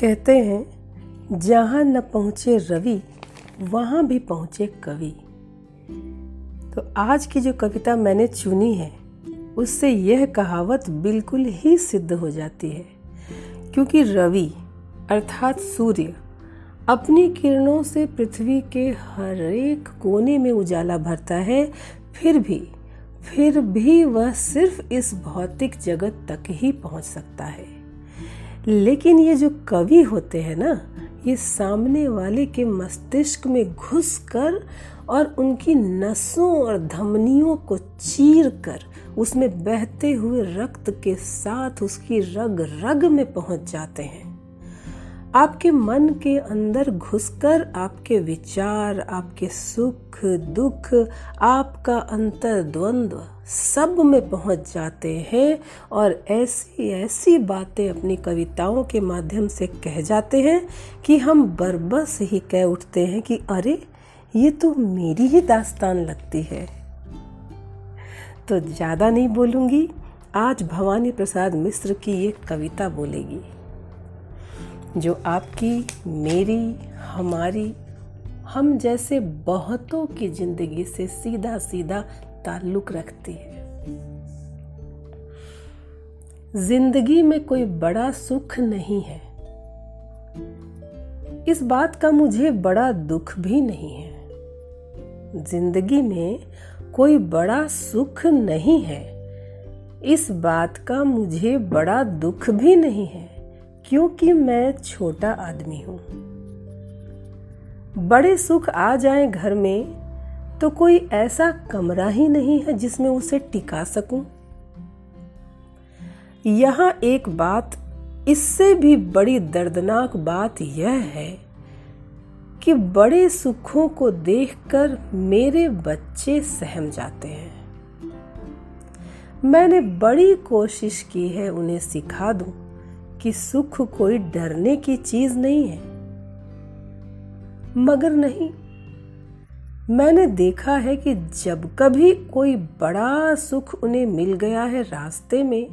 कहते हैं, जहाँ न पहुँचे रवि, वहाँ भी पहुँचे कवि। तो आज की जो कविता मैंने चुनी है, उससे यह कहावत बिल्कुल ही सिद्ध हो जाती है। क्योंकि रवि, अर्थात सूर्य, अपनी किरणों से पृथ्वी के हर एक कोने में उजाला भरता है, फिर भी फिर भी वह सिर्फ़ इस भौतिक जगत तक ही पहुँच सकता है। लेकिन ये जो कवि होते हैं ना, ये सामने वाले के मस्तिष्क में घुस कर और उनकी नसों और धमनियों को चीर कर उसमें बहते हुए रक्त के साथ उसकी रग रग में पहुँच जाते हैं। आपके मन के अंदर घुसकर आपके विचार, आपके सुख, दुख, आपका अंतर द्वंद्व सब में पहुँच जाते हैं और ऐसी ऐसी बातें अपनी कविताओं के माध्यम से कह जाते हैं कि हम बरबस ही कह उठते हैं कि अरे, ये तो मेरी ही दास्तान लगती है। तो ज़्यादा नहीं बोलूँगी, आज भवानी प्रसाद मिश्र की ये कविता बोलेगी। जो आपकी, मेरी, हमारी, हम जैसे बहुतों की ज़िंदगी से सीधा सीधा ताल्लुक रखती है। ज़िंदगी में कोई बड़ा सुख नहीं है। इस बात का मुझे बड़ा दुख भी नहीं है। ज़िंदगी में कोई बड़ा सुख नहीं है। इस बात का मुझे बड़ा दुख भी नहीं है। क्योंकि मैं छोटा आदमी हूँ। बड़े सुख आ जाएँ घर में तो कोई ऐसा कमरा ही नहीं है जिसमें उसे टिका सकूँ। यहाँ एक बात, इससे भी बड़ी दर्दनाक बात यह है कि बड़े सुखों को देखकर मेरे बच्चे सहम जाते हैं। मैंने बड़ी कोशिश की है उन्हें सिखा दूँ। कि सुख कोई डरने की चीज़ नहीं है। मगर नहीं, मैंने देखा है कि जब कभी कोई बड़ा सुख उन्हें मिल गया है रास्ते में,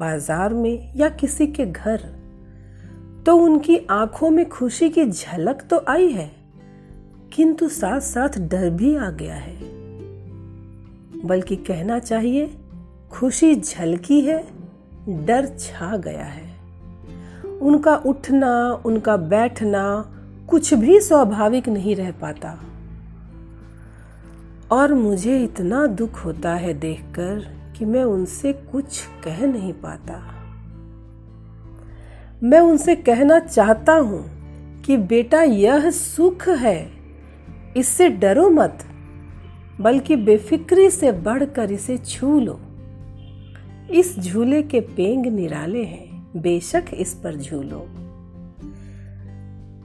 बाज़ार में या किसी के घर तो उनकी आँखों में खुशी की झलक तो आई है, किंतु साथ साथ डर भी आ गया है। बल्कि कहना चाहिए, खुशी झलकी है, डर छा गया है। उनका उठना, उनका बैठना कुछ भी स्वाभाविक नहीं रह पाता। और मुझे इतना दुख होता है देखकर कि मैं उनसे कुछ कह नहीं पाता। मैं उनसे कहना चाहता हूँ कि बेटा, यह सुख है, इससे डरो मत, बल्कि बेफिक्री से बढ़कर इसे छू लो। इस झूले के पेंग निराले हैं। बेशक इस पर झूलो।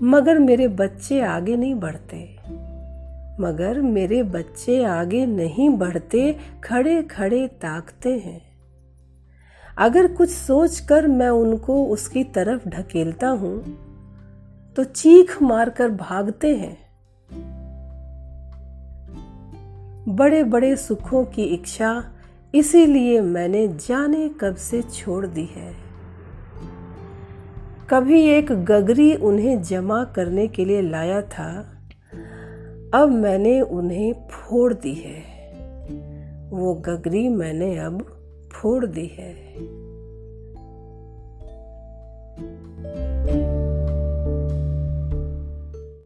मगर मेरे बच्चे आगे नहीं बढ़ते। मगर मेरे बच्चे आगे नहीं बढ़ते, खड़े खड़े ताकते हैं। अगर कुछ सोचकर मैं उनको उसकी तरफ़ ढकेलता हूँ तो चीख मारकर भागते हैं। बड़े बड़े सुखों की इच्छा इसीलिए मैंने जाने कब से छोड़ दी है। कभी एक गगरी उन्हें जमा करने के लिए लाया था, अब मैंने उन्हें फोड़ दी है। वो गगरी मैंने अब फोड़ दी है।